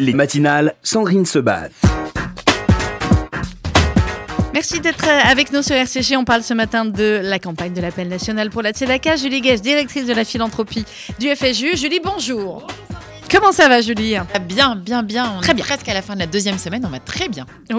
Les matinales, Sandrine se bat. Merci d'être avec nous sur RCG. On parle ce matin de la campagne de l'appel national pour la Tzedaka. Julie Guest, directrice de la philanthropie du FSU. Julie, bonjour. Comment ça va, Julie? Bien, bien, bien. On Très est bien. presque à la fin de la deuxième semaine. On va très bien.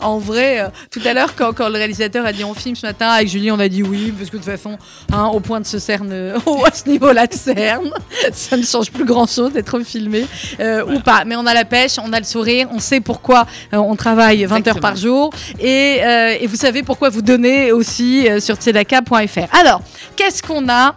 En vrai, euh, tout à l'heure, quand, quand le réalisateur a dit on filme ce matin, avec Julie, on a dit oui, parce que de toute façon, hein, au point de ce cerne, euh, à ce niveau-là de cerne, ça ne change plus grand-chose d'être filmé euh, ou pas. Mais on a la pêche, on a le sourire, on sait pourquoi euh, on travaille 20 heures par jour, et, et vous savez pourquoi vous donnez aussi sur tzedaka.fr. Alors, qu'est-ce qu'on a,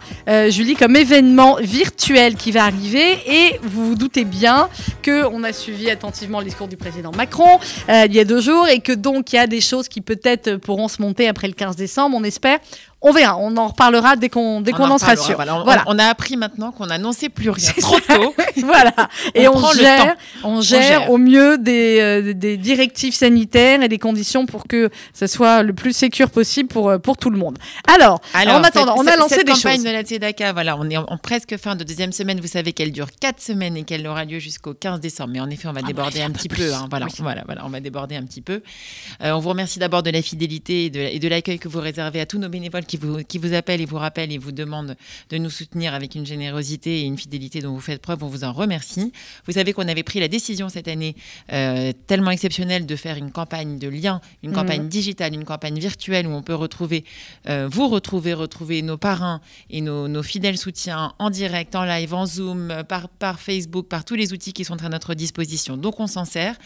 Julie, comme événement virtuel qui va arriver? Et vous vous doutez bien qu'on a suivi attentivement le discours du président Macron euh, il y a deux jours et que donc il y a des choses qui peut-être pourront se monter après le 15 décembre, on espère. On verra, on en reparlera dès qu'on dès On qu'on en sera sûr. Voilà, on, Voilà. on a appris maintenant qu'on n'annonçait plus rien C'est trop tôt. voilà. Et on, gère, on gère, gère. au mieux des, euh, des directives sanitaires et des conditions pour que ça soit le plus sécure possible pour, euh, pour tout le monde. Alors, en attendant, on a lancé cette des campagne choses. de la Tzedaka, voilà, on est en, en presque fin de deuxième semaine. Vous savez qu'elle dure quatre semaines et qu'elle aura lieu jusqu'au 15 décembre. Mais en effet, on va Ah, déborder bref, un un petit peu hein, voilà, Oui. voilà, voilà, on va déborder un petit peu. Euh, on vous remercie d'abord de la fidélité et de, et de l'accueil que vous réservez à tous nos bénévoles qui vous, qui vous appellent et vous rappellent et vous demandent de nous soutenir avec une générosité et une fidélité dont vous faites preuve. On vous en remercie. Vous savez qu'on avait pris la décision cette année euh, tellement exceptionnelle de faire une campagne de lien, une Mhm. campagne digitale, une campagne virtuelle où on peut retrouver, euh, vous retrouver, retrouver nos parrains et nos, nos fidèles soutiens en direct, en live, en Zoom, euh, par, par Facebook, par tous les outils qui sont à notre disposition. Donc on s'en sert.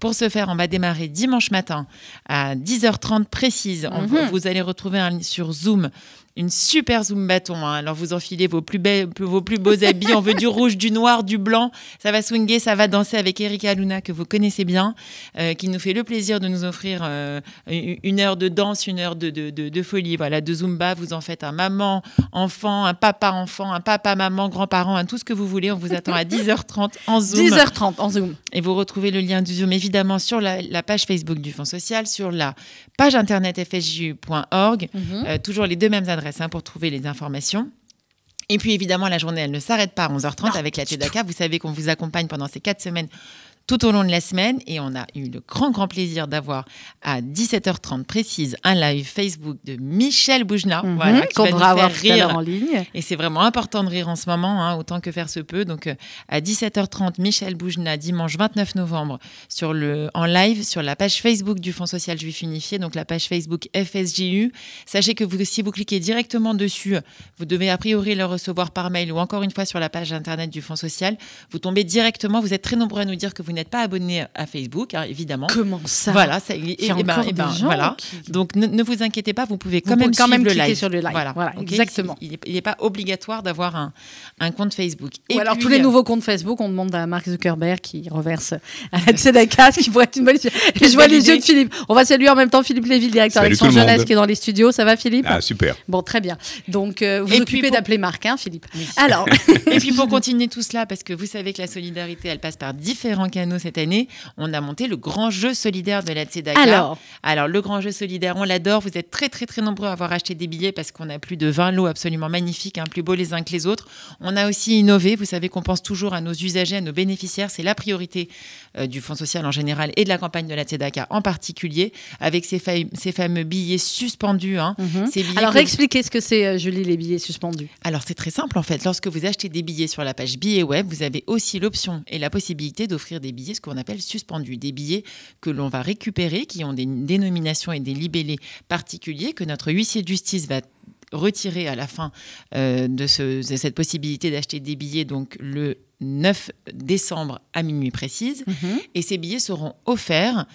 Pour ce faire, on va démarrer dimanche matin à 10h30 précise. On- Mhm. Vous allez retrouver un- sur Zoom Zoom une super Zoom bâton. hein. Alors vous enfilez vos plus, belles- vos plus beaux habits. On veut du rouge, du noir, du blanc. Ça va swinguer, ça va danser avec Erika Luna que vous connaissez bien, euh, qui nous fait le plaisir de nous offrir euh, une heure de danse, une heure de, de, de- de folie. Voilà, de Zumba. Vous en faites un maman, enfant, un papa, enfant, un papa, maman, grand-parent, un tout ce que vous voulez. On vous attend à 10h30 en Zoom. 10h30 en Zoom. Et vous retrouvez le lien du Zoom évidemment sur la, la page Facebook du Fonds social, sur la page internet fsju.org. Mhm. Euh, toujours les deux mêmes adresses hein, pour trouver les informations. Et puis évidemment, la journée, elle ne s'arrête pas à 11h30 avec la Tzedaka. Vous savez qu'on vous accompagne pendant ces quatre semaines tout au long de la semaine et on a eu le grand grand plaisir d'avoir à 17h30 précise un live Facebook de Michel Boujna Mhm, voilà, qui va nous avoir faire rire en ligne. et c'est vraiment important de rire en ce moment, hein, autant que faire se peut. Donc euh, à 17h30, Michel Boujna, dimanche 29 novembre, sur le, en live sur la page Facebook du Fonds social juif unifié, donc la page Facebook FSJU. Sachez que vous, si vous cliquez directement dessus, vous devez a priori le recevoir par mail ou encore une fois sur la page internet du Fonds social. Vous tombez directement, vous êtes très nombreux à nous dire que vous n'êtes pas abonné à Facebook, hein, évidemment. Comment ça Voilà, ça, et, Il y a et ben- encore et ben, des gens voilà. qui- Donc ne, ne vous inquiétez pas, vous pouvez Vous quand même pouvez quand suivre même le cliquer live. sur le live. Voilà, exactement. Il n'est pas obligatoire d'avoir un, un compte Facebook. Ou alors tous les euh, nouveaux comptes Facebook, on demande à Mark Zuckerberg qui reverse à la Tzedaka, ce qui pourrait être une bonne idée. Et je vois les yeux de Philippe. On va saluer en même temps Philippe Lévy, le directeur d'Action Jeunesse qui est dans les studios. Ça va Philippe? Ah, super. Bon, très bien. Donc, euh, vous Et puis occupez pour- d'appeler Marc, hein, Philippe. Alors, Et puis pour continuer tout cela, parce que vous savez que la solidarité, elle passe par différents canaux cette année, on a monté le grand jeu solidaire de la Tzedaka. alors, Alors, le grand jeu solidaire, on l'adore. Vous êtes très, très, très nombreux à avoir acheté des billets parce qu'on a plus de 20 lots absolument magnifiques, hein, plus beaux les uns que les autres. On a aussi innové. Vous savez qu'on pense toujours à nos usagers, à nos bénéficiaires. C'est la priorité euh, du Fonds social en général et de la campagne de la Tzedaka en particulier, avec ces, fa- ces fameux billets suspendus. hein. mhm. Ces billets alors que- réexpliquez ce que c'est, euh, Julie, les billets suspendus. alors c'est très simple en fait. Lorsque vous achetez des billets sur la page billets web, vous avez aussi l'option et la possibilité d'offrir des billets, ce qu'on appelle suspendus, des billets que l'on va récupérer, qui ont des dénominations et des libellés particuliers, que notre huissier de justice va retirer à la fin euh, de, ce- de cette possibilité d'acheter des billets, donc le 9 décembre à minuit précise. Mhm. Et ces billets seront offerts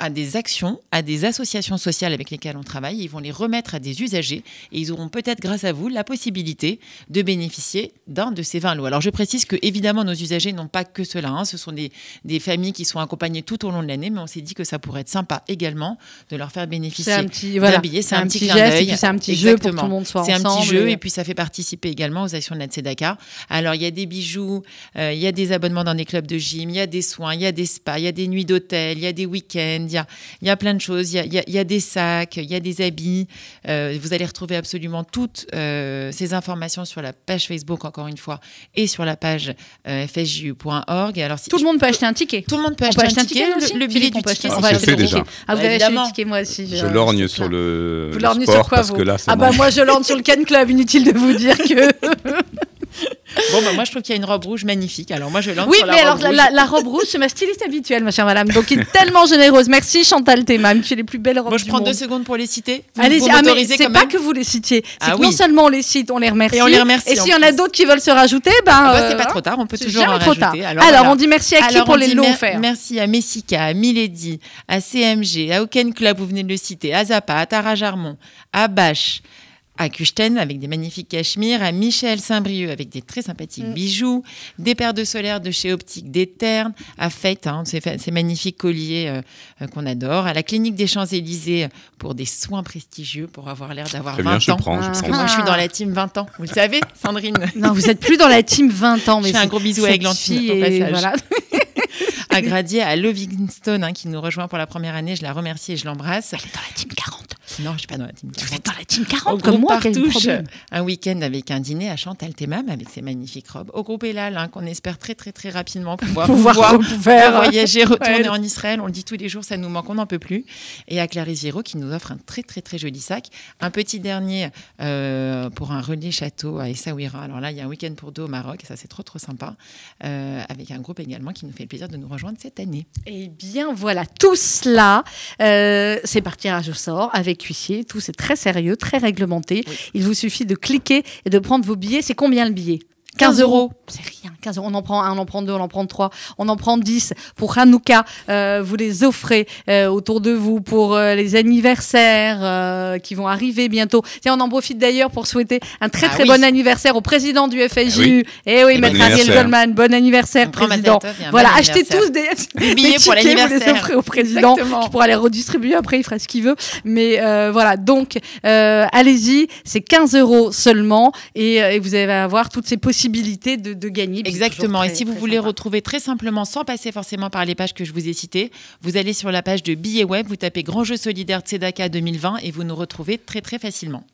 à des actions, à des associations sociales avec lesquelles on travaille. Ils vont les remettre à des usagers et ils auront peut-être, grâce à vous, la possibilité de bénéficier d'un de ces 20 lots. Alors, je précise que, évidemment, nos usagers n'ont pas que cela. hein. Ce sont des, des familles qui sont accompagnées tout au long de l'année, mais on s'est dit que ça pourrait être sympa également de leur faire bénéficier petit, d'un voilà, billet. C'est un, petit, clin d'œil. puis c'est un petit jeu pour que tout le monde soit C'est un ensemble. petit jeu et- et puis ça fait participer également aux actions de la Tzedaka. Alors il y a des bijoux, Euh, Il y a des abonnements dans des clubs de gym, il y a des soins, il y a des spas, il y a des nuits d'hôtel, il y a des week-ends, il y a, il y a plein de choses. Il y a, il y a- il y a des sacs, il y a des habits. Euh, vous allez retrouver absolument toutes euh, ces informations sur la page Facebook, encore une fois, et sur la page euh, fsju.org. Alors, si- Tout le monde peut acheter un ticket. tout le monde peut On acheter un ticket, le- aussi le, billet du ticket. on Ah, va c'est acheter déjà. Ah, vous Bah, avez acheté le ticket, moi aussi. Je euh, lorgne sur le, Vous lorgnez sport sur quoi, parce vous que là, ça Ah bah moi je lorgne sur le Ken Club, inutile de vous dire que... Bon, bah, moi, je trouve qu'il y a une robe rouge magnifique. Alors, moi, je lance Oui, sur la mais alors robe la, rouge. la- la robe rouge, c'est ma styliste habituelle, ma chère madame, donc qui est tellement généreuse. Merci Chantal Théma, elle me fait les plus belles robes Moi, je du prends monde. deux secondes pour les citer. Allez-y, ah, c'est pas que vous les citiez, c'est Ah que non oui. seulement on les cite, on les remercie. Et on les remercie, Et s'il y en a d'autres qui veulent se rajouter, ben. Ah bah, euh, c'est pas trop tard, on peut toujours trop rajouter. tard. Alors, Alors, voilà. on dit merci à qui Alors, pour les lots offerts Merci à Messica, à Milady, à CMG, à Oken Club, vous venez de le citer, à Zappa, à Tara Jarmon, à Bache, à Kuchten avec des magnifiques cachemires, à Michel Saint-Brieuc avec des très sympathiques Mm. bijoux, des paires de solaires de chez Optique d'Eterne, à Fête, hein, ces, magnifiques colliers euh, euh, qu'on adore, à la clinique des Champs-Élysées pour des soins prestigieux, pour avoir l'air d'avoir Très 20 bien, je ans. prends. je Ah. Prends. moi, je suis dans la team 20 ans. Vous le savez, Sandrine Non, vous êtes plus dans la team 20 ans. Mais Je fais un gros bisou à fille au passage. Voilà. à Gradier, à Livingstone, hein, qui nous rejoint pour la première année. Je la remercie et je l'embrasse. Elle est dans la team 40. Non, je suis pas dans la team. Vous êtes dans la team Au 40 groupe comme moi, quel problème un week-end avec un dîner à Chantal Temam avec ses magnifiques robes. Au groupe Elal, hein, qu'on espère très très très rapidement pouvoir, Pouvoir pouvoir faire. voyager, retourner Ouais. en Israël. On le dit tous les jours, ça nous manque, on n'en peut plus. Et à Clarisse Giraud qui nous offre un très très très joli sac. Un petit dernier euh, pour un relais château à Essaouira. Alors là, il y a un week-end pour deux au Maroc, et ça c'est trop trop sympa. Euh, avec un groupe également qui nous fait le plaisir de nous rejoindre cette année. Eh bien, voilà, tout cela, euh, c'est par tirage au sort avec Tout c'est très sérieux, très réglementé. Oui. Il vous suffit de cliquer et de prendre vos billets. C'est combien le billet? 15 euros. C'est rien. 15 euros. On en prend un, on en prend deux, on en prend trois, on en prend 10. Pour Hanouka, euh, vous les offrez euh, autour de vous pour euh, les anniversaires euh, qui vont arriver bientôt. Tiens, on en profite d'ailleurs pour souhaiter un très Ah très oui. bon anniversaire au président du FSJU. Ah oui. Eh oui, maître bon Ariel anniversaire. Goldman. Bon anniversaire, président. Voilà, bon achetez tous des, Des billets pour tickets, vous les l'anniversaire. offrez au président. Exactement. Tu pourras les redistribuer après, il fera ce qu'il veut. Mais euh, voilà, donc euh, allez-y, c'est 15 euros seulement et, euh, et vous allez avoir toutes ces possibilités de, de gagner. Exactement. Et si vous voulez sympa. retrouver très simplement, sans passer forcément par les pages que je vous ai citées, vous allez sur la page de billets web, vous tapez Grand Jeu solidaire Tzedaka 2020 et vous nous retrouvez très très facilement.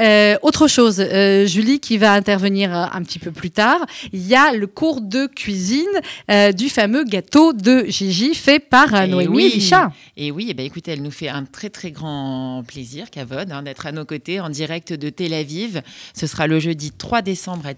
Euh, autre chose, euh, Julie qui va intervenir euh, un petit peu plus tard, il y a le cours de cuisine euh, du fameux gâteau de Gigi fait par Et Noémie oui. Licha. Et oui, eh ben, écoutez, elle nous fait un très très grand plaisir, Kavod, hein, d'être à nos côtés en direct de Tel Aviv. Ce sera le jeudi 3 décembre à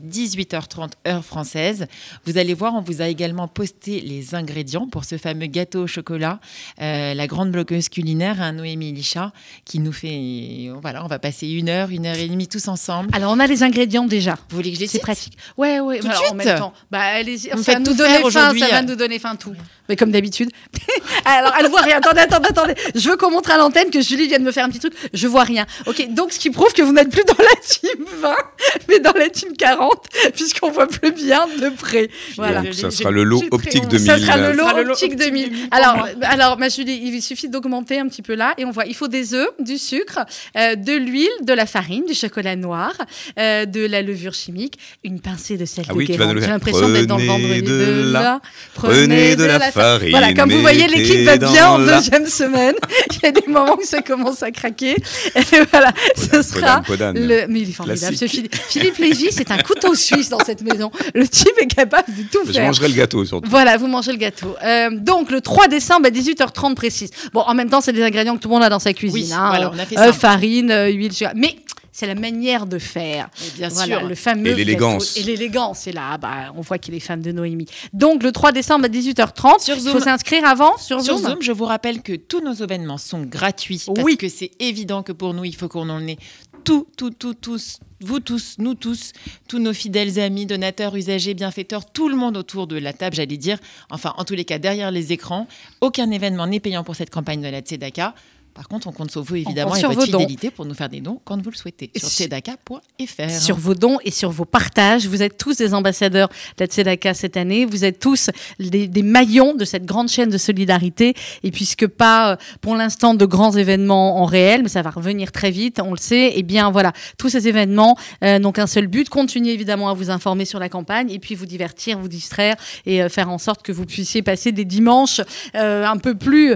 18h30 heure française. Vous allez voir, on vous a également posté les ingrédients pour ce fameux gâteau au chocolat. Euh, la grande blogueuse culinaire, hein, Noémie Licha, qui nous fait... Voilà, on va passer une heure, une heure et demie tous ensemble. Alors on a les ingrédients déjà. Vous voulez que je les C'est pratique. Ouais, ouais. Tout de alors, en suite même temps, bah allez-y. Ça va faites nous donner faim. Ça va nous donner faim tout. Mais comme d'habitude. alors elle voit rien. Attendez, attendez, attendez. Je veux qu'on montre à l'antenne que Julie vient de me faire un petit truc. Je vois rien. Ok. Donc ce qui prouve que vous n'êtes plus dans la team 20, mais dans la team 40, puisqu'on voit plus bien de près. Voilà. Donc, ça sera le lot optique honte. 2000. Ça sera le lot sera le lot optique optique 2000. 2000 pour Alors, alors, ma Julie, il suffit d'augmenter un petit peu là et on voit, il faut des œufs, du sucre, euh, de l'huile, de la farine, du chocolat noir, euh, de la levure chimique, une pincée de sel Ah de oui, J'ai l'impression d'être dans le vendredi de la- la- Prenez de la farine, Voilà, comme vous voyez, l'équipe va bien en la- deuxième semaine. Il y a des moments où ça commence à craquer. Et voilà, ce sera Podane, Podane. le. Mais il est formidable. Ce Philippe, Philippe Lévy, c'est un couteau suisse dans cette maison. Le type est capable de tout Je faire. mangerai le gâteau surtout. Voilà, vous mangez le gâteau. Euh, donc le 3 décembre à 18h30 précise. Bon, en même temps, c'est des ingrédients que tout le monde a dans sa cuisine. Oui, hein. voilà, on a fait Euh, simple. farine, euh, huile, sucre. mais c'est la manière de faire. Et bien Voilà, sûr. le fameux Et l'élégance. Et l'élégance, c'est là, bah, on voit qu'il est fan de Noémie. Donc le 3 décembre à 18h30, Sur il Zoom. faut s'inscrire avant sur, Sur Zoom. Zoom, je vous rappelle que tous nos événements sont gratuits parce Oui. que c'est évident que pour nous, il faut qu'on en ait tout, tout, tout, tous, vous tous, nous tous, tous nos fidèles amis, donateurs, usagers, bienfaiteurs, tout le monde autour de la table, j'allais dire. Enfin, en tous les cas, derrière les écrans, aucun événement n'est payant pour cette campagne de la Tzedaka. Par contre, on compte sur vous évidemment et votre dons. fidélité pour nous faire des dons quand vous le souhaitez sur tzedaka.fr. sur vos dons et sur vos partages. Vous êtes tous des ambassadeurs de la Tzedaka cette année. Vous êtes tous des, des maillons de cette grande chaîne de solidarité. Et puisque pas, euh, pour l'instant, de grands événements en réel, mais ça va revenir très vite, on le sait, et bien voilà, tous ces événements euh, n'ont qu'un seul but, continuer évidemment à vous informer sur la campagne et puis vous divertir, vous distraire et euh, faire en sorte que vous puissiez passer des dimanches euh, un peu plus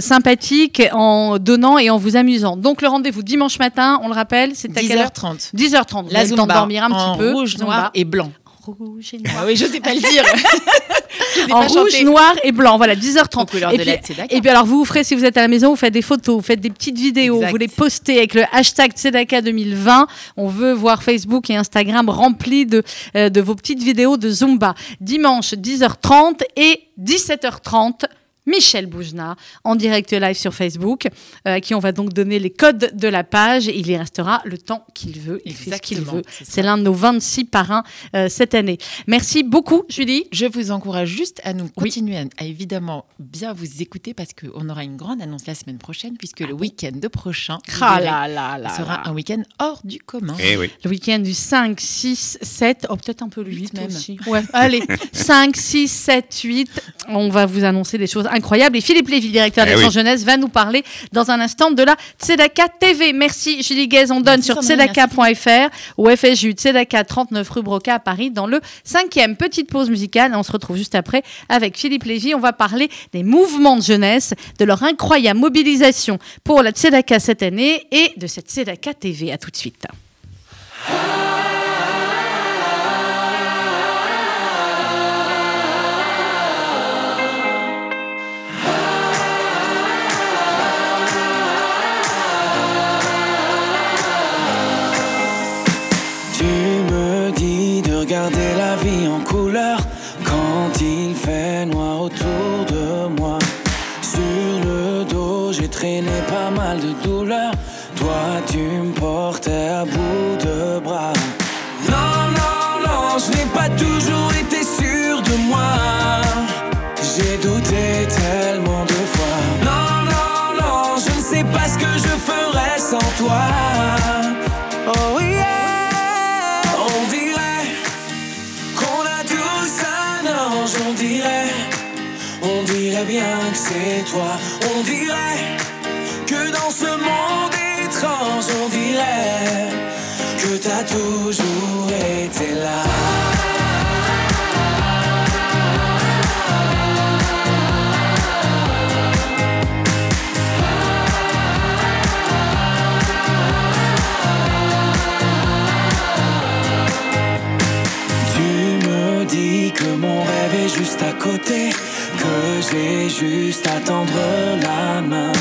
sympathiques en donnant et en vous amusant. Donc le rendez-vous dimanche matin, on le rappelle, c'est à quelle heure 10h30. 10h30. Vous La de Zumba dormir un en petit peu. rouge, Zumba. noir et blanc. Rouge et noir. Ah oui, je sais pas le dire. En rouge, noir et blanc. Voilà, 10h30. Aux couleurs et, de puis, Tzedaka. et puis alors, vous vous ferez, si vous êtes à la maison, vous faites des photos, vous faites des petites vidéos, Exact. vous les postez avec le hashtag Tzedaka 2020. On veut voir Facebook et Instagram remplis de, euh, de vos petites vidéos de Zumba. Dimanche, 10h30 et 17h30. Michel Boujna en direct live sur Facebook, euh, à qui on va donc donner les codes de la page. Il y restera le temps qu'il veut. Il fait ce qu'il veut. c'est l'un de nos 26 parrains euh, cette année. Merci beaucoup, Julie. Je vous encourage juste à nous Oui. continuer à, à évidemment bien vous écouter parce qu'on aura une grande annonce la semaine prochaine puisque le week-end de prochain Ah verrez, là là là sera là. un week-end hors du commun. Eh oui. Le week-end du 5, 6, 7, oh peut-être un peu le 8 Huit même. aussi. Ouais, allez, 5, 6, 7, 8. On va vous annoncer des choses incroyables. Et Philippe Lévy, directeur Eh d'Action oui. Jeunesse, va nous parler dans un instant de la Tzedaka TV. Merci Julie Guez. On donne Merci, sur tzedaka.fr au FSU Tzedaka 39 rue Broca à Paris dans le 5e. Petite pause musicale. On se retrouve juste après avec Philippe Lévy. On va parler des mouvements de jeunesse, de leur incroyable mobilisation pour la Tzedaka cette année et de cette Tzedaka TV. À tout de suite. Toi, on dirait que dans ce monde étrange, on dirait que t'as toujours été là. J'ai juste à tendre la main.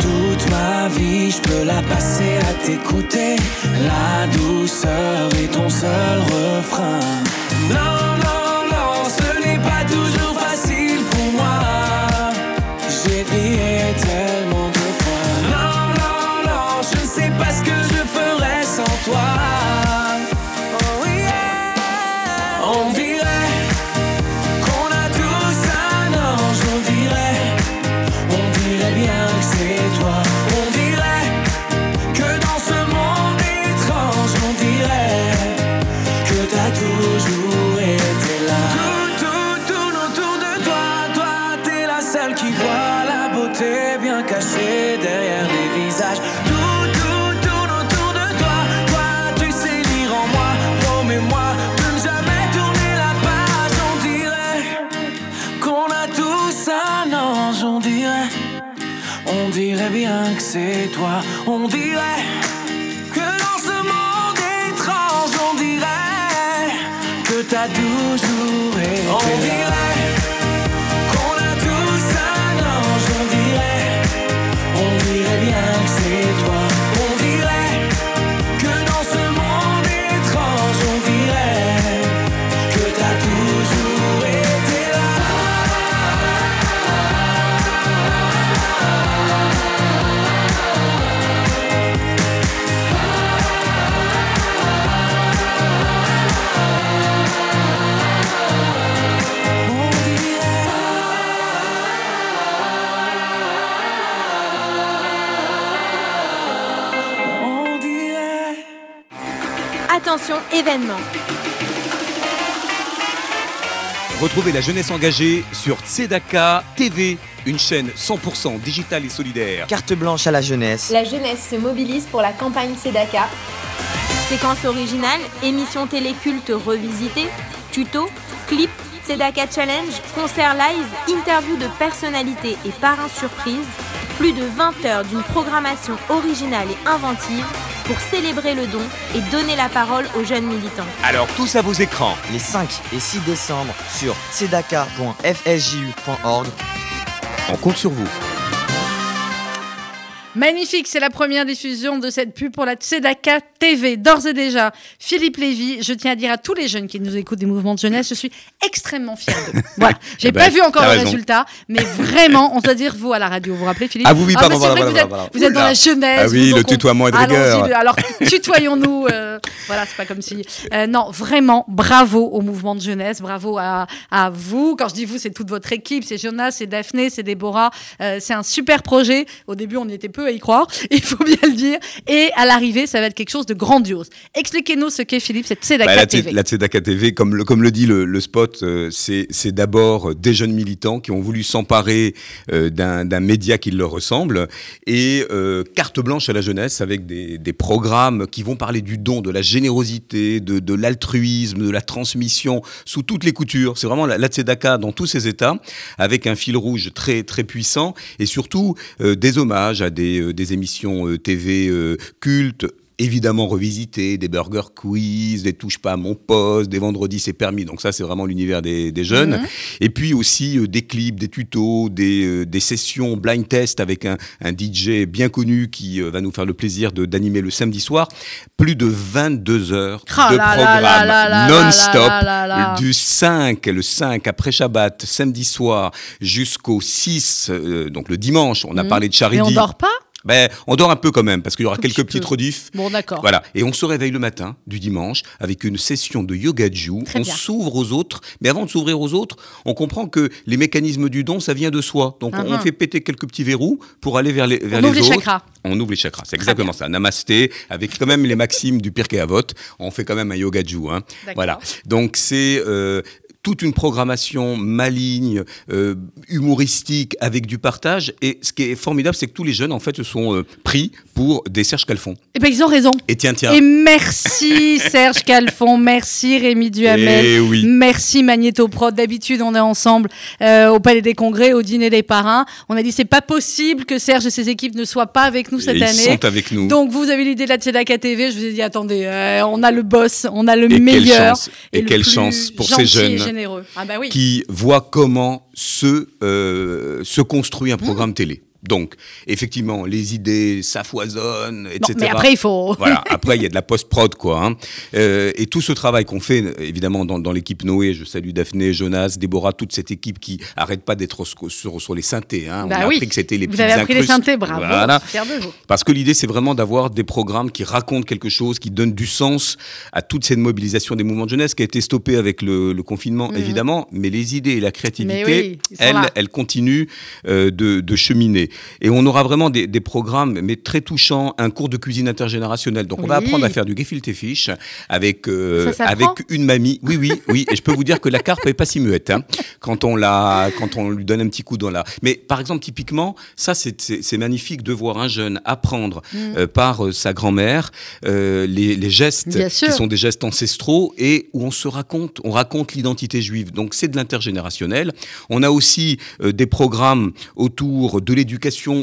Toute ma vie, je peux la passer à t'écouter. La douceur est ton seul refrain. Non, toi, on dirait que dans ce monde étrange, on dirait que t'as toujours été. On dirait Attention, événement. Retrouvez la jeunesse engagée sur Tzedaka TV, une chaîne 100% digitale et solidaire. Carte blanche à la jeunesse. La jeunesse se mobilise pour la campagne Sedaka. Séquence originale, émission téléculte revisitée, tuto, clip, Sedaka Challenge, concert live, interview de personnalités et parrains surprises. Plus de 20 heures d'une programmation originale et inventive pour célébrer le don et donner la parole aux jeunes militants. Alors tous à vos écrans. Les 5 et 6 décembre sur tzedaka.fsju.org. On compte sur vous. Magnifique, c'est la première diffusion de cette pub pour la Tzedaka TV. D'ores et déjà, Philippe Lévy, je tiens à dire à tous les jeunes qui nous écoutent des mouvements de jeunesse, je suis extrêmement fière d'eux. Voilà, j'ai Eh ben, pas vu encore le raison. résultat, mais vraiment, on doit dire vous à la radio. Vous vous rappelez Philippe Ah oui, oui, bah, pardon, c'est voilà, vrai que voilà, vous êtes, vous dans la jeunesse. Ah oui, vous, le tutoiement est de rigueur. Alors, tutoyons-nous. euh, voilà, c'est pas comme si. euh, non, vraiment, bravo au mouvement de jeunesse, bravo à, à vous. Quand je dis vous, c'est toute votre équipe, c'est Jonas, c'est Daphné, c'est Déborah. Euh, c'est un super projet. Au début, on y était peu à y croire, il faut bien le dire. Et à l'arrivée, ça va être quelque chose de grandiose. Expliquez-nous ce qu'est Philippe, cette Tzedaka Bah, la, TV. Tze- la Tzedaka TV, comme le, comme le dit le, le spot, euh, c'est d'abord euh, des jeunes militants qui ont voulu s'emparer euh, d'un d'un média qui leur ressemble et euh, carte blanche à la jeunesse avec des, des programmes qui vont parler du don, de la générosité, de, de l'altruisme, de la transmission sous toutes les coutures. C'est vraiment la, la Tzedaka dans tous ses états avec un fil rouge très très puissant et surtout euh, des hommages à des, euh, des émissions euh, TV euh, cultes évidemment revisité, des burger quiz, des touches pas à mon poste, des vendredis c'est permis. Donc ça c'est vraiment l'univers des, des jeunes. Mhm. Et puis aussi euh, des clips, des tutos, des, euh, des sessions blind test avec un, un DJ bien connu qui euh, va nous faire le plaisir de- d'animer le samedi soir. Plus de 22 heures de programme non-stop du 5, le 5 après Shabbat, samedi soir, jusqu'au 6, euh, donc le dimanche. On a Mhm. parlé de Et Charity. on dort pas? Ben, on dort un peu quand même parce qu'il y aura Tout quelques petit petites rediffs. Bon, d'accord. Voilà, et on se réveille le matin du dimanche avec une session de yoga ju. Très On s'ouvre aux autres, mais avant de s'ouvrir aux autres, on comprend que les mécanismes du don, ça vient de soi. Donc on Mhm. fait péter quelques petits verrous pour aller vers les, vers On les ouvre les autres. chakras. On ouvre les chakras, c'est exactement ça. Namasté, avec quand même les maximes du Pirkei Avot. On fait quand même un yoga ju. Hein. D'accord. Voilà. Donc c'est euh, toute une programmation maligne, euh, humoristique, avec du partage. Et ce qui est formidable, c'est que tous les jeunes, en fait, se sont euh, pris pour des Serge Calfon. Eh ben, ils ont raison. Et tiens, tiens. Et merci Serge Calfon, merci Rémi Duhamel, Eh oui. merci Magnéto Prod. D'habitude, on est ensemble euh, au Palais des Congrès, au dîner des parrains. On a dit c'est pas possible que Serge et ses équipes ne soient pas avec nous cette Et ils année. sont avec nous. Donc vous avez l'idée de la Tzedaka TV, je vous ai dit attendez, euh, on a le boss, on a le Et quelle meilleur chance, et le quelle plus chance pour ces et jeunes généreux. Ah bah oui. qui voient comment se, euh, se construit un programme télé. Donc, effectivement, les idées, ça foisonne, Non, etc. mais après il faut Voilà, après, il y a de la post-prod, quoi. hein. Euh, et tout ce travail qu'on fait, évidemment, dans, dans l'équipe Noé, je salue Daphné, Jonas, Déborah, toute cette équipe qui arrête pas d'être sur, sur, sur les synthés. Hein. Bah On a oui. appris que c'était les Vous avez appris les synthés, bravo. Voilà. de vous. Parce que l'idée, c'est vraiment d'avoir des programmes qui racontent quelque chose, qui donnent du sens à toute cette mobilisation des mouvements de jeunesse qui a été stoppée avec le, le confinement, Mhm. évidemment. Mais les idées et la créativité, oui, elles, elles continuent euh, de, de cheminer. Et on aura vraiment des, des programmes, mais très touchants, un cours de cuisine intergénérationnelle. Donc, on va apprendre à faire du gefilte fish avec, euh, Ça avec une mamie. Oui, oui, oui. Et je peux vous dire que la carpe est pas si muette hein, quand, on la, quand on lui donne un petit coup dans la. Mais par exemple, typiquement, ça, c'est- magnifique de voir un jeune apprendre euh, par euh, sa grand-mère les, les gestes qui sont des gestes ancestraux et où on se raconte, on raconte l'identité juive. Donc c'est de l'intergénérationnel. On a aussi des programmes autour de l'éducation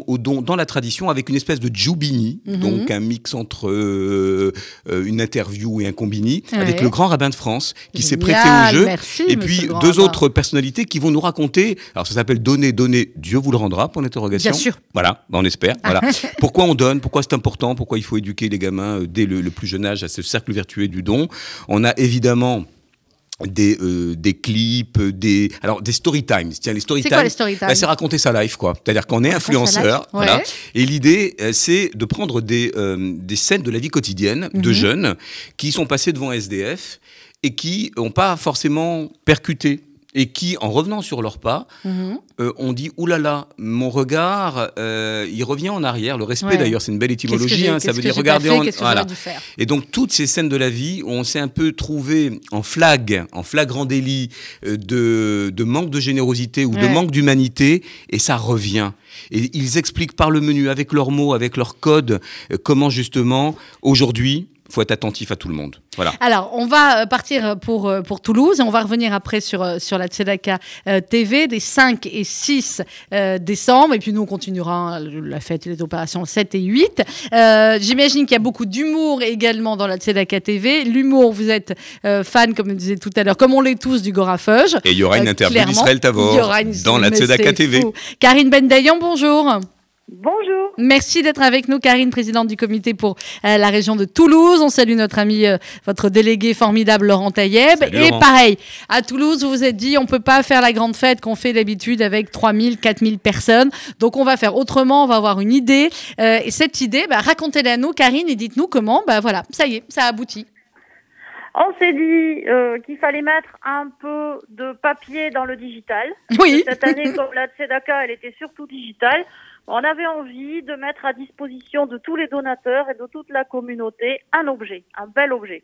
au don dans la tradition avec une espèce de djoubini, Mhm. donc un mix entre euh, une interview et un combini, Ouais. avec le grand rabbin de France qui s'est prêté au jeu. merci, et puis deux rabbin. autres personnalités qui vont nous raconter. Alors ça s'appelle donner, donner, Dieu vous le rendra pour l'interrogation. Bien sûr. Voilà, ben, on espère. Voilà. pourquoi on donne Pourquoi c'est important Pourquoi il faut éduquer les gamins euh, dès le, le plus jeune âge à ce cercle vertueux du don? On a évidemment des, euh, des clips, des alors des story times. Tiens, les story C'est times, quoi les story times bah, C'est raconter sa life, quoi. C'est-à-dire qu'on est influenceur, voilà. Et l'idée, euh, c'est de prendre des euh, des scènes de la vie quotidienne de Mhm. jeunes qui sont passés devant SDF et qui n'ont pas forcément percuté et qui, en revenant sur leur pas, Mhm. euh, ont dit oulala, là là, mon regard, euh, il revient en arrière. Le respect, Ouais. d'ailleurs, c'est une belle étymologie. hein, ça veut dire regarder fait, en. Voilà. faire Et donc toutes ces scènes de la vie où on s'est un peu trouvé en flag, en flagrant délit euh, de, de manque de générosité ou de manque d'humanité, et ça revient. Et ils expliquent par le menu, avec leurs mots, avec leurs codes, euh, comment justement, aujourd'hui, faut être attentif à tout le monde. Voilà. Alors, on va euh, partir pour, euh, pour Toulouse et on va revenir après sur, euh, sur la Tzedaka euh, TV des 5 et 6 euh, décembre. Et puis nous, on continuera hein, la fête et les opérations 7 et 8. Euh, J'imagine qu'il y a beaucoup d'humour également dans la Tzedaka TV. L'humour, vous êtes euh, fan, comme je disais tout à l'heure, comme on l'est tous du Gorafeuge. Et il y aura une Euh, interview d'Israël Tavor dans la Tzedaka TV. fou. Karine Bendayan, bonjour. Bonjour. Merci d'être avec nous, Karine, présidente du comité pour euh, la région de Toulouse. On salue notre ami, euh, votre délégué formidable, Laurent Taïeb. Salut, Et Laurent. pareil, à Toulouse, vous vous êtes dit, on peut pas faire la grande fête qu'on fait d'habitude avec 3000, 4000 personnes. Donc, on va faire autrement, on va avoir une idée. Euh, et cette idée, bah, racontez-la à nous, Karine, et dites-nous comment, bah voilà, ça y est, ça a abouti. On s'est dit euh, qu'il fallait mettre un peu de papier dans le digital. Oui. Cette année, comme la Tzedaka, elle était surtout digitale, on avait envie de mettre à disposition de tous les donateurs et de toute la communauté un objet, un bel objet.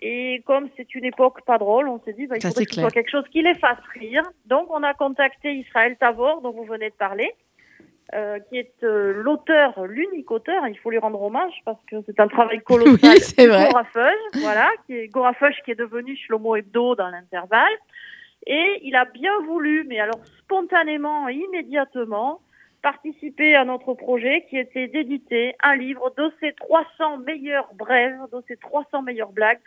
Et comme c'est une époque pas drôle, on s'est dit bah, il Ça, faudrait que ce soit quelque chose qui les fasse rire. Donc on a contacté Israël Tavor, dont vous venez de parler, euh, qui est euh, l'auteur, l'unique auteur, il faut lui rendre hommage parce que c'est un travail colossal. Oui, c'est vrai. Gorafeuge, voilà, qui est Gorafeuge qui est devenu Shlomo Hebdo dans l'intervalle. Et il a bien voulu, mais alors spontanément immédiatement, participer à notre projet qui était d'éditer un livre de ces 300 meilleures brèves, de ces 300 meilleures blagues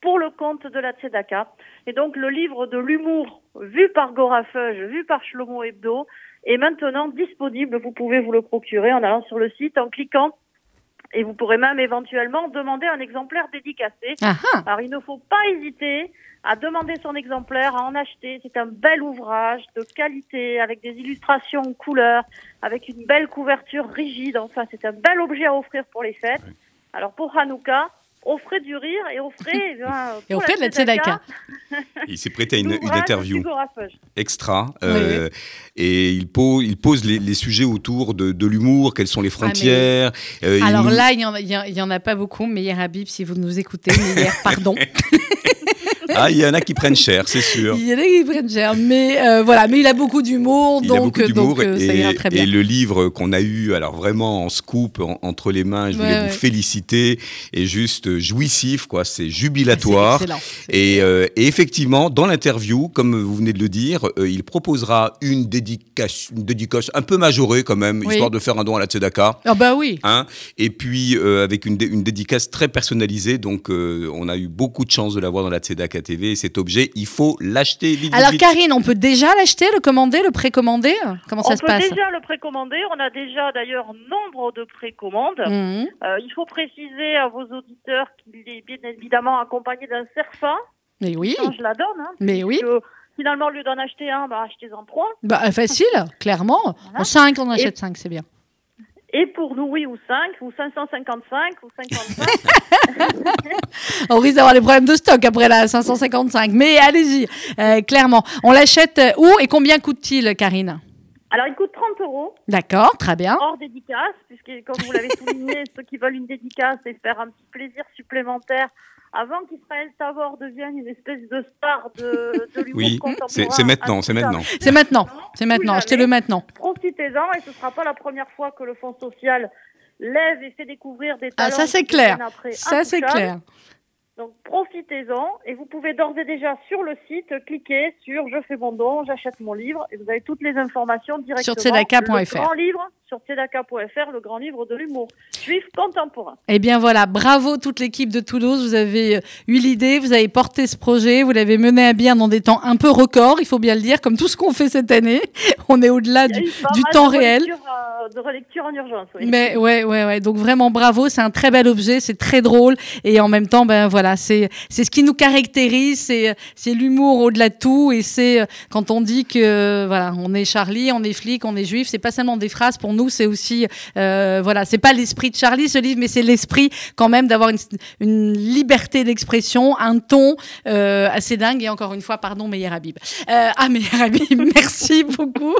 pour le compte de la Tzedaka. Et donc le livre de l'humour vu par Gorafeuge, vu par Shlomo Hebdo, est maintenant disponible. Vous pouvez vous le procurer en allant sur le site, en cliquant. Et vous pourrez même éventuellement demander un exemplaire dédicacé. Ah, ah. Alors il ne faut pas hésiter à demander son exemplaire, à en acheter. C'est un bel ouvrage de qualité, avec des illustrations en couleur, avec une belle couverture rigide. Enfin, c'est un bel objet à offrir pour les fêtes. Alors pour Hanouka, offrez du rire et eh Et pour offrez de la Tzedaka. Il s'est prêté à une, interview extra euh, et il pose, il pose les, les sujets autour de, de l'humour, quelles sont les frontières. euh, Alors là, il y, en a- en- en pas beaucoup, mais hier, Habib, si vous nous écoutez, mais hier, pardon. ah, il y en a qui prennent cher, c'est sûr. Il y en a qui prennent cher, mais euh, voilà, mais il a beaucoup d'humour, donc, a beaucoup d'humour donc, euh, ça et, ira très bien. et le livre qu'on a eu, alors vraiment en scoop en- entre les mains, je voulais Ouais, vous ouais. féliciter, est juste jouissif, quoi. C'est jubilatoire. Et, euh, et effectivement, dans l'interview, comme vous venez de le dire, euh, il proposera une dédicace, une dédicace un peu majorée quand même, Oui. histoire de faire un don à la Tzedaka. Ah bah oui. Hein et puis avec une, dé- une dédicace très personnalisée, donc on a eu beaucoup de chance de l'avoir dans la Tzedaka TV. Et cet objet, il faut l'acheter vite. vite, Alors vite. Karine, on peut déjà l'acheter, le commander, le précommander? Comment ça On se peut passe? déjà le précommander. On a déjà d'ailleurs nombre de précommandes. Mhm. Euh, il faut préciser à vos auditeurs qu'il est bien évidemment accompagné d'un serfa. Mais oui, Change la donne. Hein, mais oui. finalement, au lieu d'en acheter un, bah, achetez-en trois. Bah, facile, clairement. Voilà. En 5, on achète 5, c'est bien. Et pour nous, oui, ou 5, ou 555, ou 55. On risque d'avoir des problèmes de stock après la 555. Mais allez-y, euh, clairement. On l'achète euh, où et combien coûte-t-il, Karine? Alors, il coûte 30 euros, D'accord, très bien. hors dédicace, puisque, comme vous l'avez souligné, ceux qui veulent une dédicace et faire un petit plaisir supplémentaire avant qu'Israël Tavor devienne une espèce de star de, de l'humour Oui, contemporain. c'est c'est maintenant, c'est Ah, maintenant. C'est maintenant, c'est maintenant. Achetez-le maintenant. Profitez-en et ce ne sera pas la première fois que le Fonds social lève et fait découvrir des Ah, talents. ça, c'est clair. Ça, c'est clair. Donc profitez-en et vous pouvez d'ores et déjà sur le site cliquer sur je fais mon don, j'achète mon livre et vous avez toutes les informations directement. tzedaka.fr. Le grand livre sur tzedaka.fr, le grand livre de l'humour juif contemporain. Eh bien voilà, bravo toute l'équipe de Toulouse. Vous avez euh, eu l'idée, vous avez porté ce projet, vous l'avez mené à bien dans des temps un peu records, il faut bien le dire, comme tout ce qu'on fait cette année. On est au-delà du, temps de réel. euh, de relecture en urgence. Oui. Mais ouais, ouais, ouais. Donc vraiment bravo, c'est un très bel objet, c'est très drôle et en même temps, ben voilà, c'est c'est ce qui nous caractérise, c'est c'est l'humour au-delà de tout et c'est euh, quand on dit que voilà, on est Charlie, on est flic, on est juif, c'est pas seulement des phrases pour nous. c'est aussi, euh, voilà, c'est pas l'esprit de Charlie ce livre, mais c'est l'esprit quand même d'avoir une, une liberté d'expression, un ton euh, assez dingue. Et encore une fois, pardon, Meyer Habib. Euh, ah, Meyer Habib, merci beaucoup,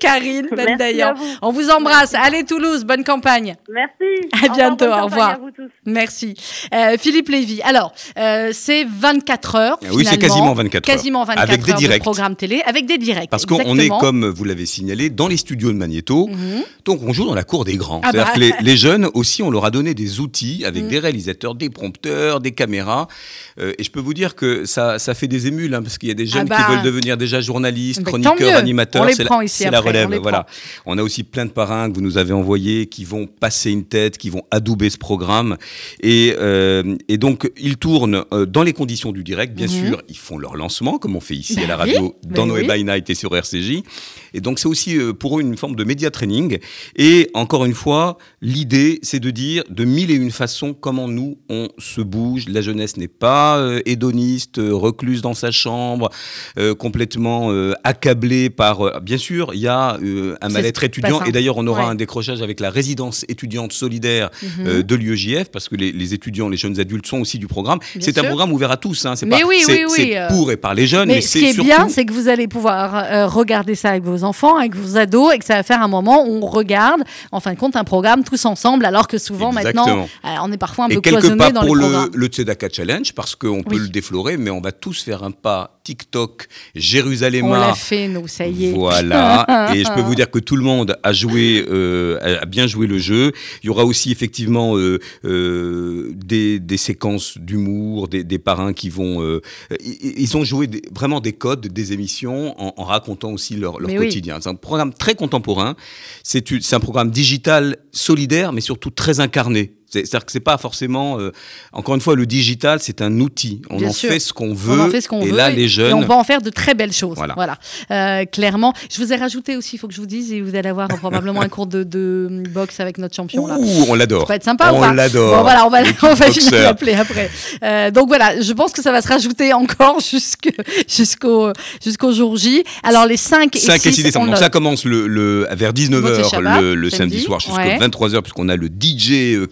Karine vous. On vous embrasse. Allez Toulouse, bonne campagne. Merci. À bientôt, au revoir. à vous tous. Merci. Philippe Lévy. Alors, euh, c'est 24 heures. Ah oui, c'est quasiment 24 heures. Quasiment 24 Avec des heures directs. de programme télé avec des directs. Parce qu'on est, comme vous l'avez signalé, dans les studios de Magnéto. Mhm. Donc on joue dans la cour des grands. Ah C'est-à-dire bah. que les, les jeunes aussi, on leur a donné des outils avec Mm. des réalisateurs, des prompteurs, des caméras. Euh, et je peux vous dire que ça, ça fait des émules, hein, parce qu'il y a des jeunes Ah bah. qui veulent devenir déjà journalistes, Bah, chroniqueurs, animateurs. On les C'est prend la, la après, on relève. les voilà. On a aussi plein de parrains que vous nous avez envoyés qui vont passer une tête, qui vont adouber ce programme. Et, euh, et donc, ils tournent euh, dans les conditions du direct, bien Mhm. sûr. Ils font leur lancement, comme on fait ici Bah à la oui, radio, bah dans Noé oui. by Night et sur RCJ. Et donc, c'est aussi euh, pour eux une forme de média training. Et encore une fois, l'idée, c'est de dire de mille et une façons comment nous, on se bouge. La jeunesse n'est pas euh, hédoniste, recluse dans sa chambre, euh, complètement euh, accablée par... bien sûr, il y a euh, un mal-être étudiant. Et d'ailleurs, on aura Ouais. un décrochage avec la résidence étudiante solidaire Mhm. de l'UEJF, parce que les, les étudiants, les jeunes adultes sont aussi du programme. C'est un programme ouvert à tous. Hein. C'est pas, oui, c'est- oui, oui, c'est euh. pour et par les jeunes, mais, Mais ce qui est surtout... bien, c'est que vous allez pouvoir euh, regarder ça avec vos enfants, avec vos ados, et que ça va faire un moment où on regarde, en fin de compte, un programme tous ensemble, alors que souvent maintenant, euh, on est parfois un Et peu cloisonné dans pour les le, programmes. le Tzedaka Challenge, parce qu'on peut le déflorer, mais on va tous faire un pas TikTok, On Jérusalem. l'a fait, nous, ça y est. Voilà, et je peux vous dire que tout le monde a joué, euh, a bien joué le jeu. Il y aura aussi effectivement euh, euh, des, des séquences d'humour, des, des parrains qui vont. ils, ont joué des- vraiment des codes des émissions en, en racontant aussi leur, leur Mais oui. quotidien. C'est un programme très contemporain. C'est un programme digital solidaire, mais surtout très incarné. C'est- C'est-à-dire que c'est pas forcément. euh, encore une fois, le digital, c'est un outil. On Bien en sûr. fait ce qu'on veut. On en fait ce qu'on et veut. là, les Et jeunes. on peut en faire de très belles choses. Voilà. Voilà. Euh, clairement. Je vous ai rajouté aussi, il faut que je vous dise, et vous allez avoir probablement un cours de, de boxe avec notre champion là. Ouh, on l'adore. Ça va être sympa On l'adore. Bon, voilà, on va, on va finir l'appeler après. Euh, donc voilà, je pense que ça va se rajouter encore jusqu'au jusqu'au jour J. Alors les 5 et 5 et 6 6, décembre. on Donc ça commence le, le- vers Motse 19h Shabbat, le, le samedi, soir jusqu'à ouais. 23h puisqu'on a le DJ euh,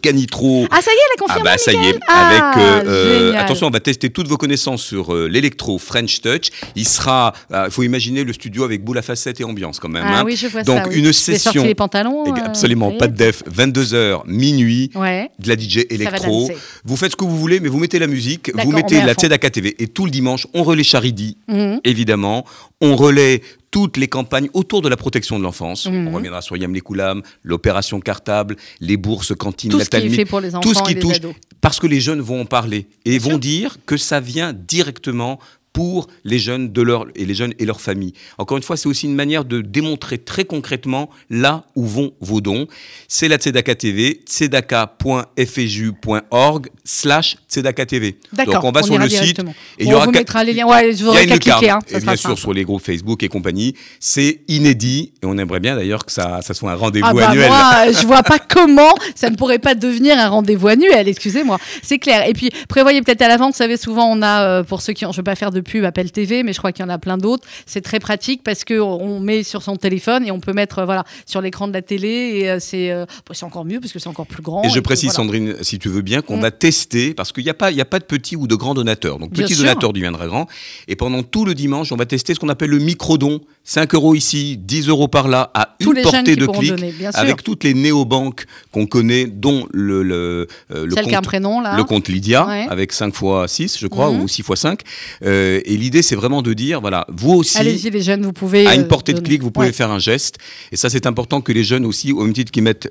Ah ça y est, la Ah confirmation. bah ça y est, Ah, avec euh, euh, génial. attention, on va tester toutes vos connaissances sur euh, l'électro French Touch. Il sera, euh, il faut imaginer le studio avec boule à facettes et ambiance quand même. Ah hein. oui, je vois Donc ça. oui. une session, les pantalons. Euh, absolument pas de def, 22h minuit. Ouais. De la DJ électro. Vous faites ce que vous voulez, mais vous mettez la musique, vous mettez met la. Tzedaka TV. Et tout le dimanche, on relaie Charidi, Mhm. évidemment. On relaie toutes les campagnes autour de la protection de l'enfance. Mhm. On reviendra sur Yam Koulam, l'opération cartable, les bourses cantines, Tout la ce qui est Talmud, fait pour les enfants tout ce qui et les touche, ados. parce que les jeunes vont en parler et vont sûr. dire que ça vient directement pour les jeunes de leur et les jeunes et leurs familles. Encore une fois, c'est aussi une manière de démontrer très concrètement là où vont vos dons. C'est la Tzedaka TV, tzedaka.fju.org slash Tzedaka TV. Donc on va sur ira le site et il on y aura vous mettra les liens. Ouais, je il y a une. Hein, et bien sûr simple. sur les groupes Facebook et compagnie, c'est inédit et on aimerait bien d'ailleurs que ça, ça soit un rendez-vous Ah bah annuel. moi, je vois pas comment ça ne pourrait pas devenir un rendez-vous annuel, excusez-moi. C'est clair. Et puis, prévoyez peut-être à l'avance, vous savez, souvent on a, euh, pour ceux qui ont, je veux pas faire de pub, Appel TV, mais je crois qu'il y en a plein d'autres. C'est très pratique parce que on met sur son téléphone et on peut mettre, voilà, sur l'écran de la télé et euh, c'est, euh, bah, c'est encore mieux parce que c'est encore plus grand. Et je précise, voilà. Sandrine, si tu veux bien, qu'on Mm. va tester, parce qu'il n'y a, pas- il y a pas de petits ou de grands donateurs. Donc, Bien petit sûr. donateur deviendra grand. Et pendant tout le dimanche, on va tester ce qu'on appelle le micro-don. 5 euros ici, 10 euros par là, à Tous une portée de clic, donner, avec toutes les néobanques qu'on connaît, dont le, euh, compte prénom là. le compte Lydia, Ouais. avec 5 fois 6, je crois, Mhm. ou 6 fois 5. Euh, et l'idée, c'est vraiment de dire, voilà, vous aussi, Allez-y les jeunes, vous pouvez. à une euh, portée de clic, vous pouvez Ouais. faire un geste. Et ça, c'est important que les jeunes aussi, au même titre qu'ils mettent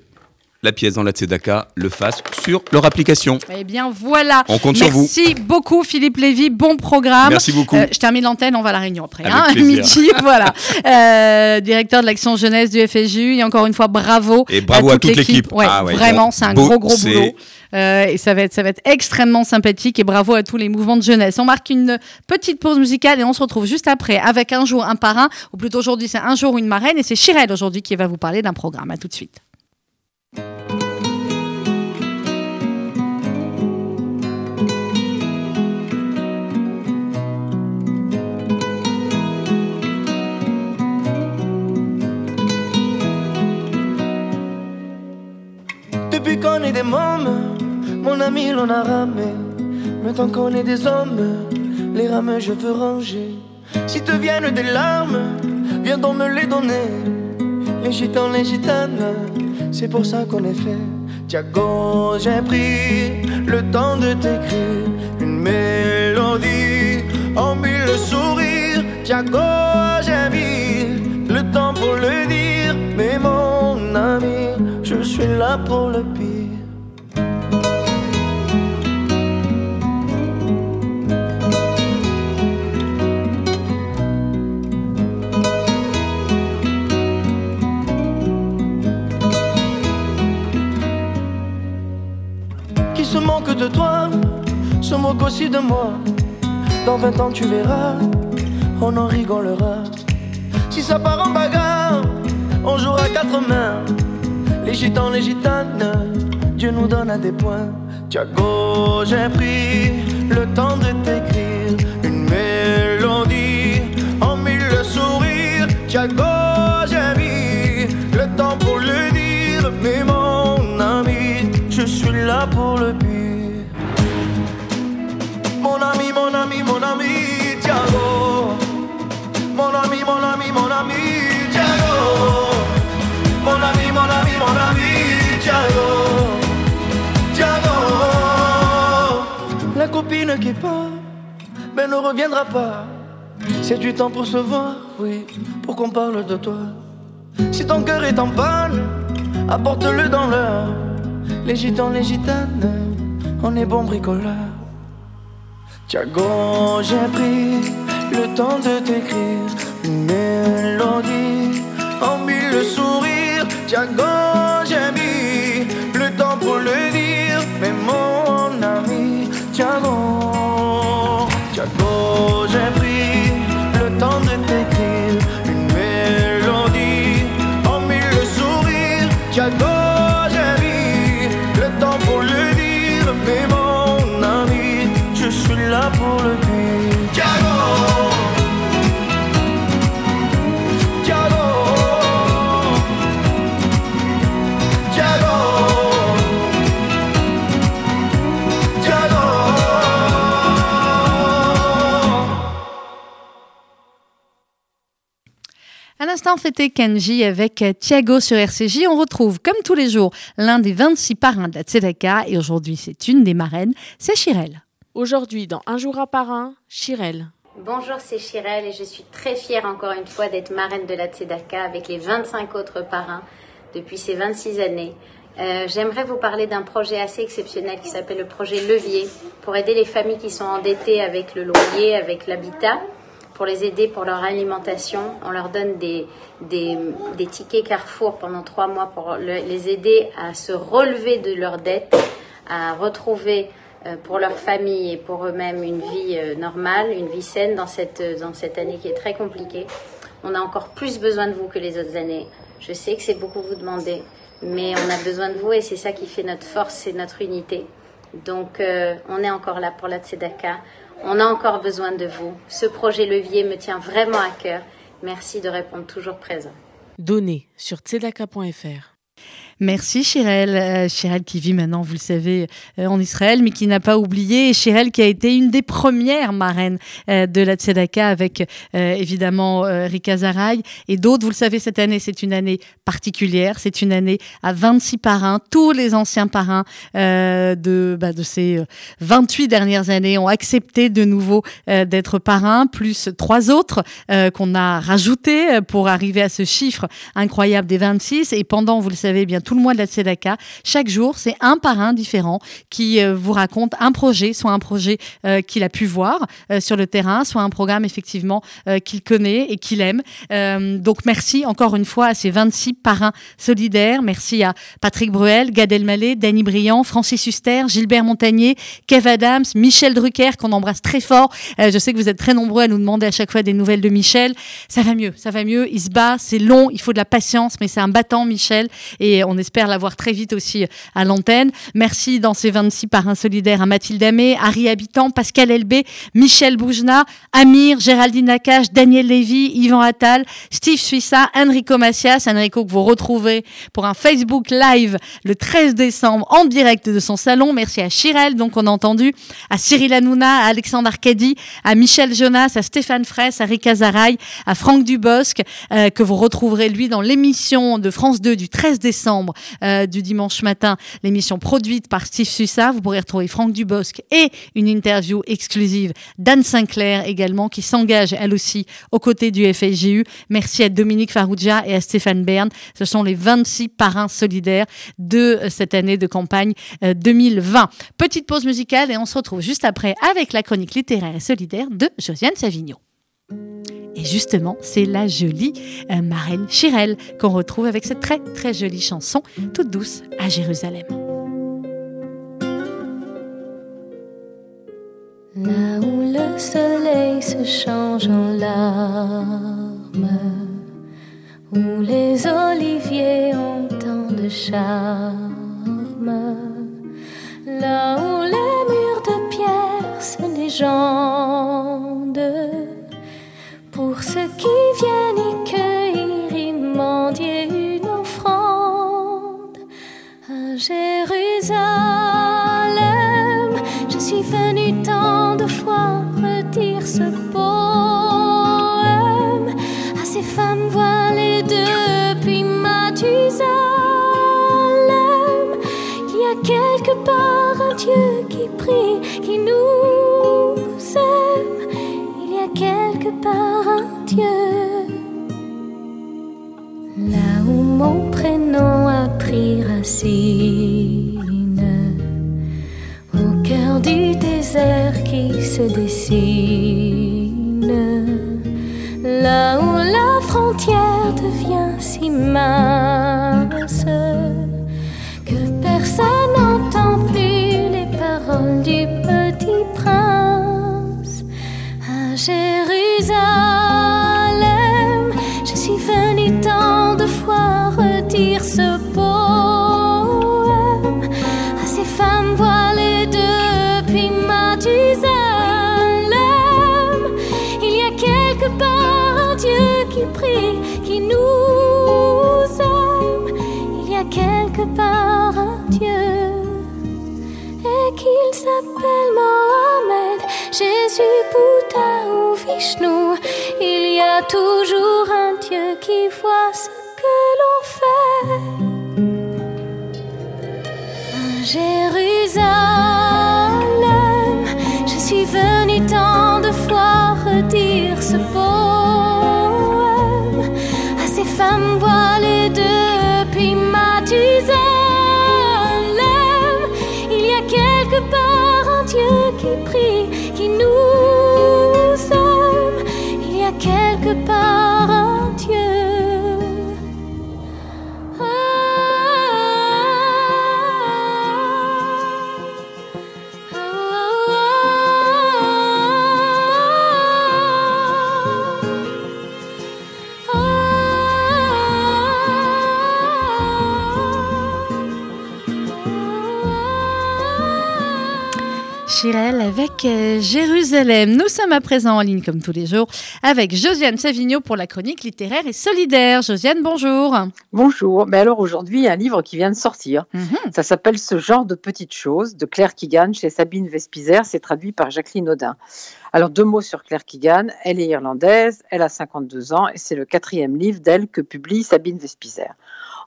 la pièce dans la Tzedaka, le fassent sur leur application. Eh bien voilà. On compte sur vous. Merci beaucoup Philippe Lévy, bon programme. Merci beaucoup. Euh, je termine l'antenne, on va à la réunion après. Hein. Midi, voilà. Euh, directeur de l'action jeunesse du FSJU. Et encore une fois, bravo. Et bravo à toute l'équipe. Ouais, Ah ouais, vraiment, c'est un beau, gros gros boulot. Euh, et ça va, être, ça va être extrêmement sympathique. Et bravo à tous les mouvements de jeunesse. On marque une petite pause musicale et on se retrouve juste après avec un jour un parrain. Ou plutôt aujourd'hui, c'est un jour une marraine. Et c'est Chirel aujourd'hui qui va vous parler d'un programme. À tout de suite. Mon ami l'on a ramé. Mais tant qu'on est des hommes, les rames je veux ranger. Si te viennent des larmes, viens donc me les donner. Les gitans, les gitanes, c'est pour ça qu'on est fait. Tiago, j'ai pris le temps de t'écrire une mélodie en mille sourires. Tiago, j'ai mis le temps pour le dire. Mais mon ami, je suis là pour le pire. De toi, se moque aussi de moi. Dans 20 ans, tu verras, on en rigolera. Si ça part en bagarre, on jouera quatre mains. Les gitans, les gitanes, Dieu nous donne à des points. Tiago, j'ai pris le temps de t'écrire une mélodie en mille sourires. Tiago, j'ai mis le temps pour le dire, mais mon ami, je suis là pour le pire. Ami, mon ami, mon ami, Tiago. Mon ami, mon ami, mon ami, Tiago. Mon ami, mon ami, mon ami, Tiago. Tiago. La copine qui part, mais ne reviendra pas. C'est du temps pour se voir, oui, pour qu'on parle de toi. Si ton cœur est en panne, apporte-le dans l'heure. Les gitans, les gitanes, on est bon bricoleur. Tiago, j'ai pris le temps de t'écrire une mélodie en mille sourires. Tiago, l'instant, c'était Kenji avec Thiago sur RCJ. On retrouve, comme tous les jours, l'un des 26 parrains de la Tzedaka. Et aujourd'hui, c'est une des marraines, c'est Chirel. Aujourd'hui, dans Un jour à parrain, Chirel. Bonjour, c'est Chirel et je suis très fière encore une fois d'être marraine de la Tzedaka avec les 25 autres parrains depuis ces 26 années. Euh, J'aimerais vous parler d'un projet assez exceptionnel qui s'appelle le projet Levier pour aider les familles qui sont endettées avec le loyer, avec l'habitat, pour les aider pour leur alimentation. On leur donne des, des, tickets Carrefour pendant trois mois pour le- les aider à se relever de leurs dettes, à retrouver euh, pour leur famille et pour eux-mêmes une vie euh, normale, une vie saine dans cette, euh, dans cette année qui est très compliquée. On a encore plus besoin de vous que les autres années. Je sais que c'est beaucoup vous demander, mais on a besoin de vous et c'est ça qui fait notre force et notre unité. Donc on est encore là pour la Tzedaka. On a encore besoin de vous. Ce projet levier me tient vraiment à cœur. Merci de répondre toujours présent. Donné sur tzedaka.fr. Merci Chirel, Euh, qui vit maintenant, vous le savez, euh, en Israël, mais qui n'a pas oublié. Et Chirel qui a été une des premières marraines euh, de la Tzedaka avec euh, évidemment Rika Zaraï et d'autres. Vous le savez, cette année, c'est une année particulière. C'est une année à 26 parrains. Tous les anciens parrains de, bah, de ces euh, 28 dernières années ont accepté de nouveau d'être parrains, plus trois autres qu'on a rajoutés pour arriver à ce chiffre incroyable des 26. Et pendant, vous le savez bien, tout le mois de la Tzedaka, chaque jour, c'est un parrain différent qui euh, vous raconte un projet, soit un projet euh, qu'il a pu voir euh, sur le terrain, soit un programme effectivement qu'il connaît et qu'il aime. Donc merci encore une fois à ces 26 parrains solidaires. Merci à Patrick Bruel, Gad Elmaleh, Danny Briand, Francis Huster, Gilbert Montagnier, Kev Adams, Michel Drucker, qu'on embrasse très fort. Je sais que vous êtes très nombreux à nous demander à chaque fois des nouvelles de Michel. Ça va mieux, ça va mieux. Il se bat, c'est long, il faut de la patience, mais c'est un battant, Michel. Et on on espère l'avoir très vite aussi à l'antenne. Merci dans ces 26 parrains solidaires à Mathilde Amé, Harry Habitant, Pascal Elbé, Michel Boujna, Amir, Géraldine Nakache, Daniel Lévy, Yvan Attal, Steve Suissa, Enrico Macias. Enrico que vous retrouvez pour un Facebook Live le 13 décembre en direct de son salon. Merci à Chirel, donc on a entendu, à Cyril Hanouna, à Alexandre Arcadi, à Michel Jonas, à Stéphane Fraisse, à Rika Zaraï, à Franck Dubosc, euh, que vous retrouverez lui dans l'émission de France 2 du 13 décembre euh, du dimanche matin, l'émission produite par Steve Sussa. Vous pourrez retrouver Franck Dubosc et une interview exclusive d'Anne Sinclair également, qui s'engage elle aussi aux côtés du FSGU. Merci à Dominique Farrugia et à Stéphane Bern. Ce sont les 26 parrains solidaires de euh, cette année de campagne 2020. Petite pause musicale et on se retrouve juste après avec la chronique littéraire et solidaire de Josiane Savigno. Et justement, c'est la jolie euh, marraine Chirel qu'on retrouve avec cette très très jolie chanson toute douce à Jérusalem. Là où le soleil se change en larmes, où les oliviers ont tant de charme, là où les murs de pierre se légendent ceux qui viennent y cueillir, y mendier une offrande à Jérusalem. Je suis venu tant de fois redire ce poème à ces femmes voilées depuis Mathusalem. Il y a quelque part un Dieu qui prie, qui nous aime. Il y a quelque part un Dieu. Là où mon prénom a pris racine, au cœur du désert qui se dessine, Il y a toujours un Dieu qui voit ce que l'on fait. Jérusalem, Jérusalem. Nous sommes à présent en ligne comme tous les jours avec Josiane Savigno pour la chronique littéraire et solidaire. Josiane, bonjour. Bonjour. Mais alors aujourd'hui, il y a un livre qui vient de sortir. Mhm. Ça s'appelle Ce genre de petites choses de Claire Keegan chez Sabine Vespizer. C'est traduit par Jacqueline Audin. Alors deux mots sur Claire Keegan. Elle est irlandaise, elle a 52 ans et c'est le quatrième livre d'elle que publie Sabine Vespizer.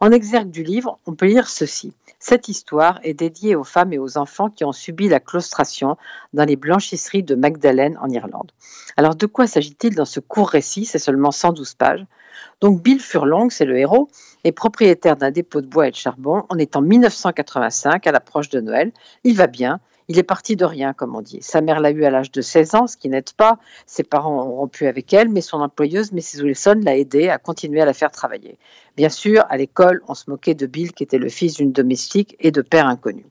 En exergue du livre, on peut lire ceci. Cette histoire est dédiée aux femmes et aux enfants qui ont subi la claustration dans les blanchisseries de Magdalene en Irlande. Alors de quoi s'agit-il dans ce court récit? C'est seulement 112 pages. Donc Bill Furlong, c'est le héros, est propriétaire d'un dépôt de bois et de charbon. On est en 1985, à l'approche de Noël. Il va bien. Il est parti de rien, comme on dit. Sa mère l'a eu à l'âge de 16 ans, ce qui n'aide pas. Ses parents ont rompu avec elle, mais son employeuse, Mrs. Wilson, l'a aidé à continuer à la faire travailler. Bien sûr, à l'école, on se moquait de Bill, qui était le fils d'une domestique et de père inconnu.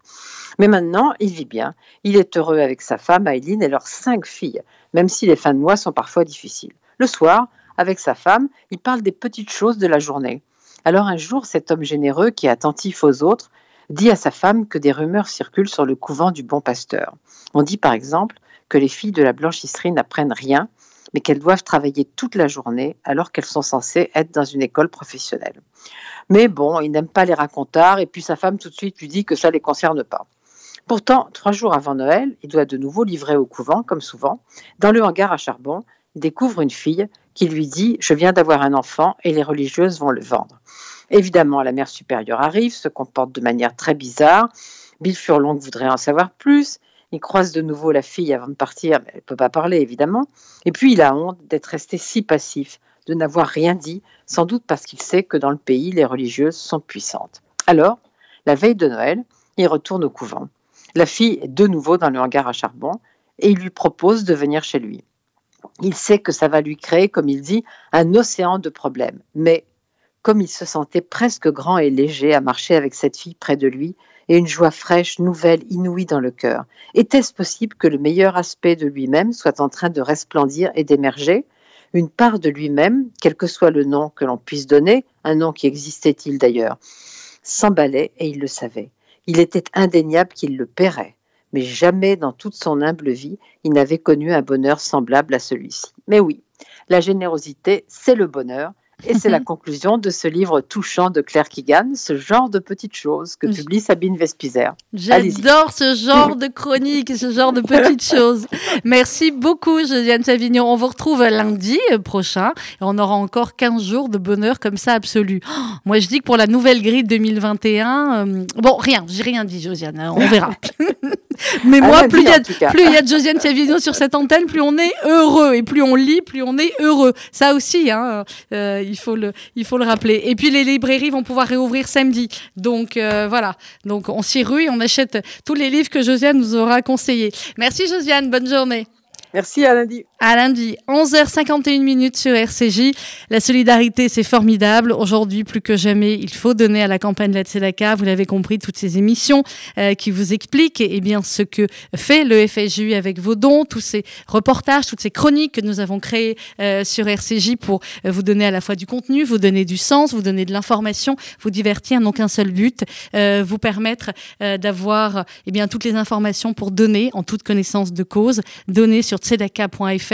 Mais maintenant, il vit bien. Il est heureux avec sa femme, Eileen, et leurs cinq filles, même si les fins de mois sont parfois difficiles. Le soir, avec sa femme, il parle des petites choses de la journée. Alors un jour, cet homme généreux, qui est attentif aux autres, dit à sa femme que des rumeurs circulent sur le couvent du Bon Pasteur. On dit par exemple que les filles de la blanchisserie n'apprennent rien, mais qu'elles doivent travailler toute la journée alors qu'elles sont censées être dans une école professionnelle. Mais bon, il n'aime pas les racontards et puis sa femme tout de suite lui dit que ça ne les concerne pas. Pourtant, trois jours avant Noël, il doit de nouveau livrer au couvent, comme souvent. Dans le hangar à charbon, il découvre une fille qui lui dit Je viens d'avoir un enfant et les religieuses vont le vendre. Évidemment, la mère supérieure arrive, se comporte de manière très bizarre. Bill Furlong voudrait en savoir plus. Il croise de nouveau la fille avant de partir, mais elle ne peut pas parler évidemment. Et puis il a honte d'être resté si passif, de n'avoir rien dit, sans doute parce qu'il sait que dans le pays, les religieuses sont puissantes. Alors, la veille de Noël, il retourne au couvent. La fille est de nouveau dans le hangar à charbon et il lui propose de venir chez lui. Il sait que ça va lui créer, comme il dit, un océan de problèmes. Mais comme il se sentait presque grand et léger à marcher avec cette fille près de lui, et une joie fraîche, nouvelle, inouïe dans le cœur. Était-ce possible que le meilleur aspect de lui-même soit en train de resplendir et d'émerger? Une part de lui-même, quel que soit le nom que l'on puisse donner, un nom qui existait-il d'ailleurs, s'emballait et il le savait. Il était indéniable qu'il le paierait, mais jamais dans toute son humble vie, il n'avait connu un bonheur semblable à celui-ci. Mais oui, la générosité, c'est le bonheur, et c'est la conclusion de ce livre touchant de Claire Keegan, ce genre de petites choses que publie Sabine Vespizer. J'adore ce genre de chronique, ce genre de petites choses. Merci beaucoup, Josiane Savignon. On vous retrouve lundi prochain et on aura encore 15 jours de bonheur comme ça absolu. Oh, moi, je dis que pour la nouvelle grille 2021, euh, bon, rien, j'ai rien dit, Josiane, hein, on verra. Mais moi, plus il y, a, y de Josiane Savignon sur cette antenne, plus on est heureux. Et plus on lit, plus on est heureux. Ça aussi, hein, euh, il, faut le, il faut le rappeler. Et puis les librairies vont pouvoir réouvrir samedi. Donc euh, voilà. Donc on s'y rue, on achète tous les livres que Josiane nous aura conseillés. Merci Josiane, bonne journée. Merci, à lundi. À lundi, 11h51 minutes sur RCJ. La solidarité, c'est formidable. Aujourd'hui, plus que jamais, il faut donner à la campagne de la Tzedaka. Vous l'avez compris, toutes ces émissions euh, qui vous expliquent eh bien, ce que fait le FSJU avec vos dons, tous ces reportages, toutes ces chroniques que nous avons créées euh, sur RCJ pour euh, vous donner à la fois du contenu, vous donner du sens, vous donner de l'information, vous divertir, n'ont qu'un seul but, vous permettre d'avoir eh bien, toutes les informations pour donner en toute connaissance de cause, donner sur tzedaka.fr.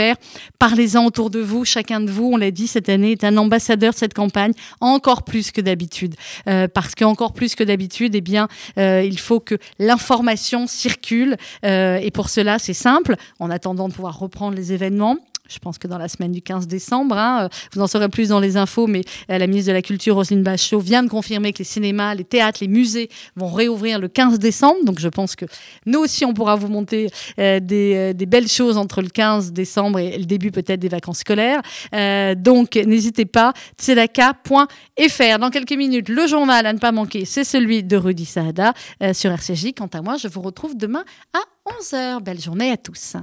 Parlez-en autour de vous. Chacun de vous, on l'a dit cette année, est un ambassadeur de cette campagne, encore plus que d'habitude. Euh, parce qu'encore plus que d'habitude, eh bien, euh, il faut que l'information circule. Euh, et pour cela, c'est simple. En attendant de pouvoir reprendre les événements, je pense que dans la semaine du 15 décembre. Hein, euh, vous en saurez plus dans les infos, mais euh, la ministre de la Culture, Roselyne Bachot, vient de confirmer que les cinémas, les théâtres, les musées vont réouvrir le 15 décembre. Donc je pense que nous aussi, on pourra vous monter euh, des, belles choses entre le 15 décembre et le début peut-être des vacances scolaires. Donc n'hésitez pas, tzedaka.fr. Dans quelques minutes, le journal à ne pas manquer, c'est celui de Rudy Saada sur RCJ. Quant à moi, je vous retrouve demain à 11h. Belle journée à tous.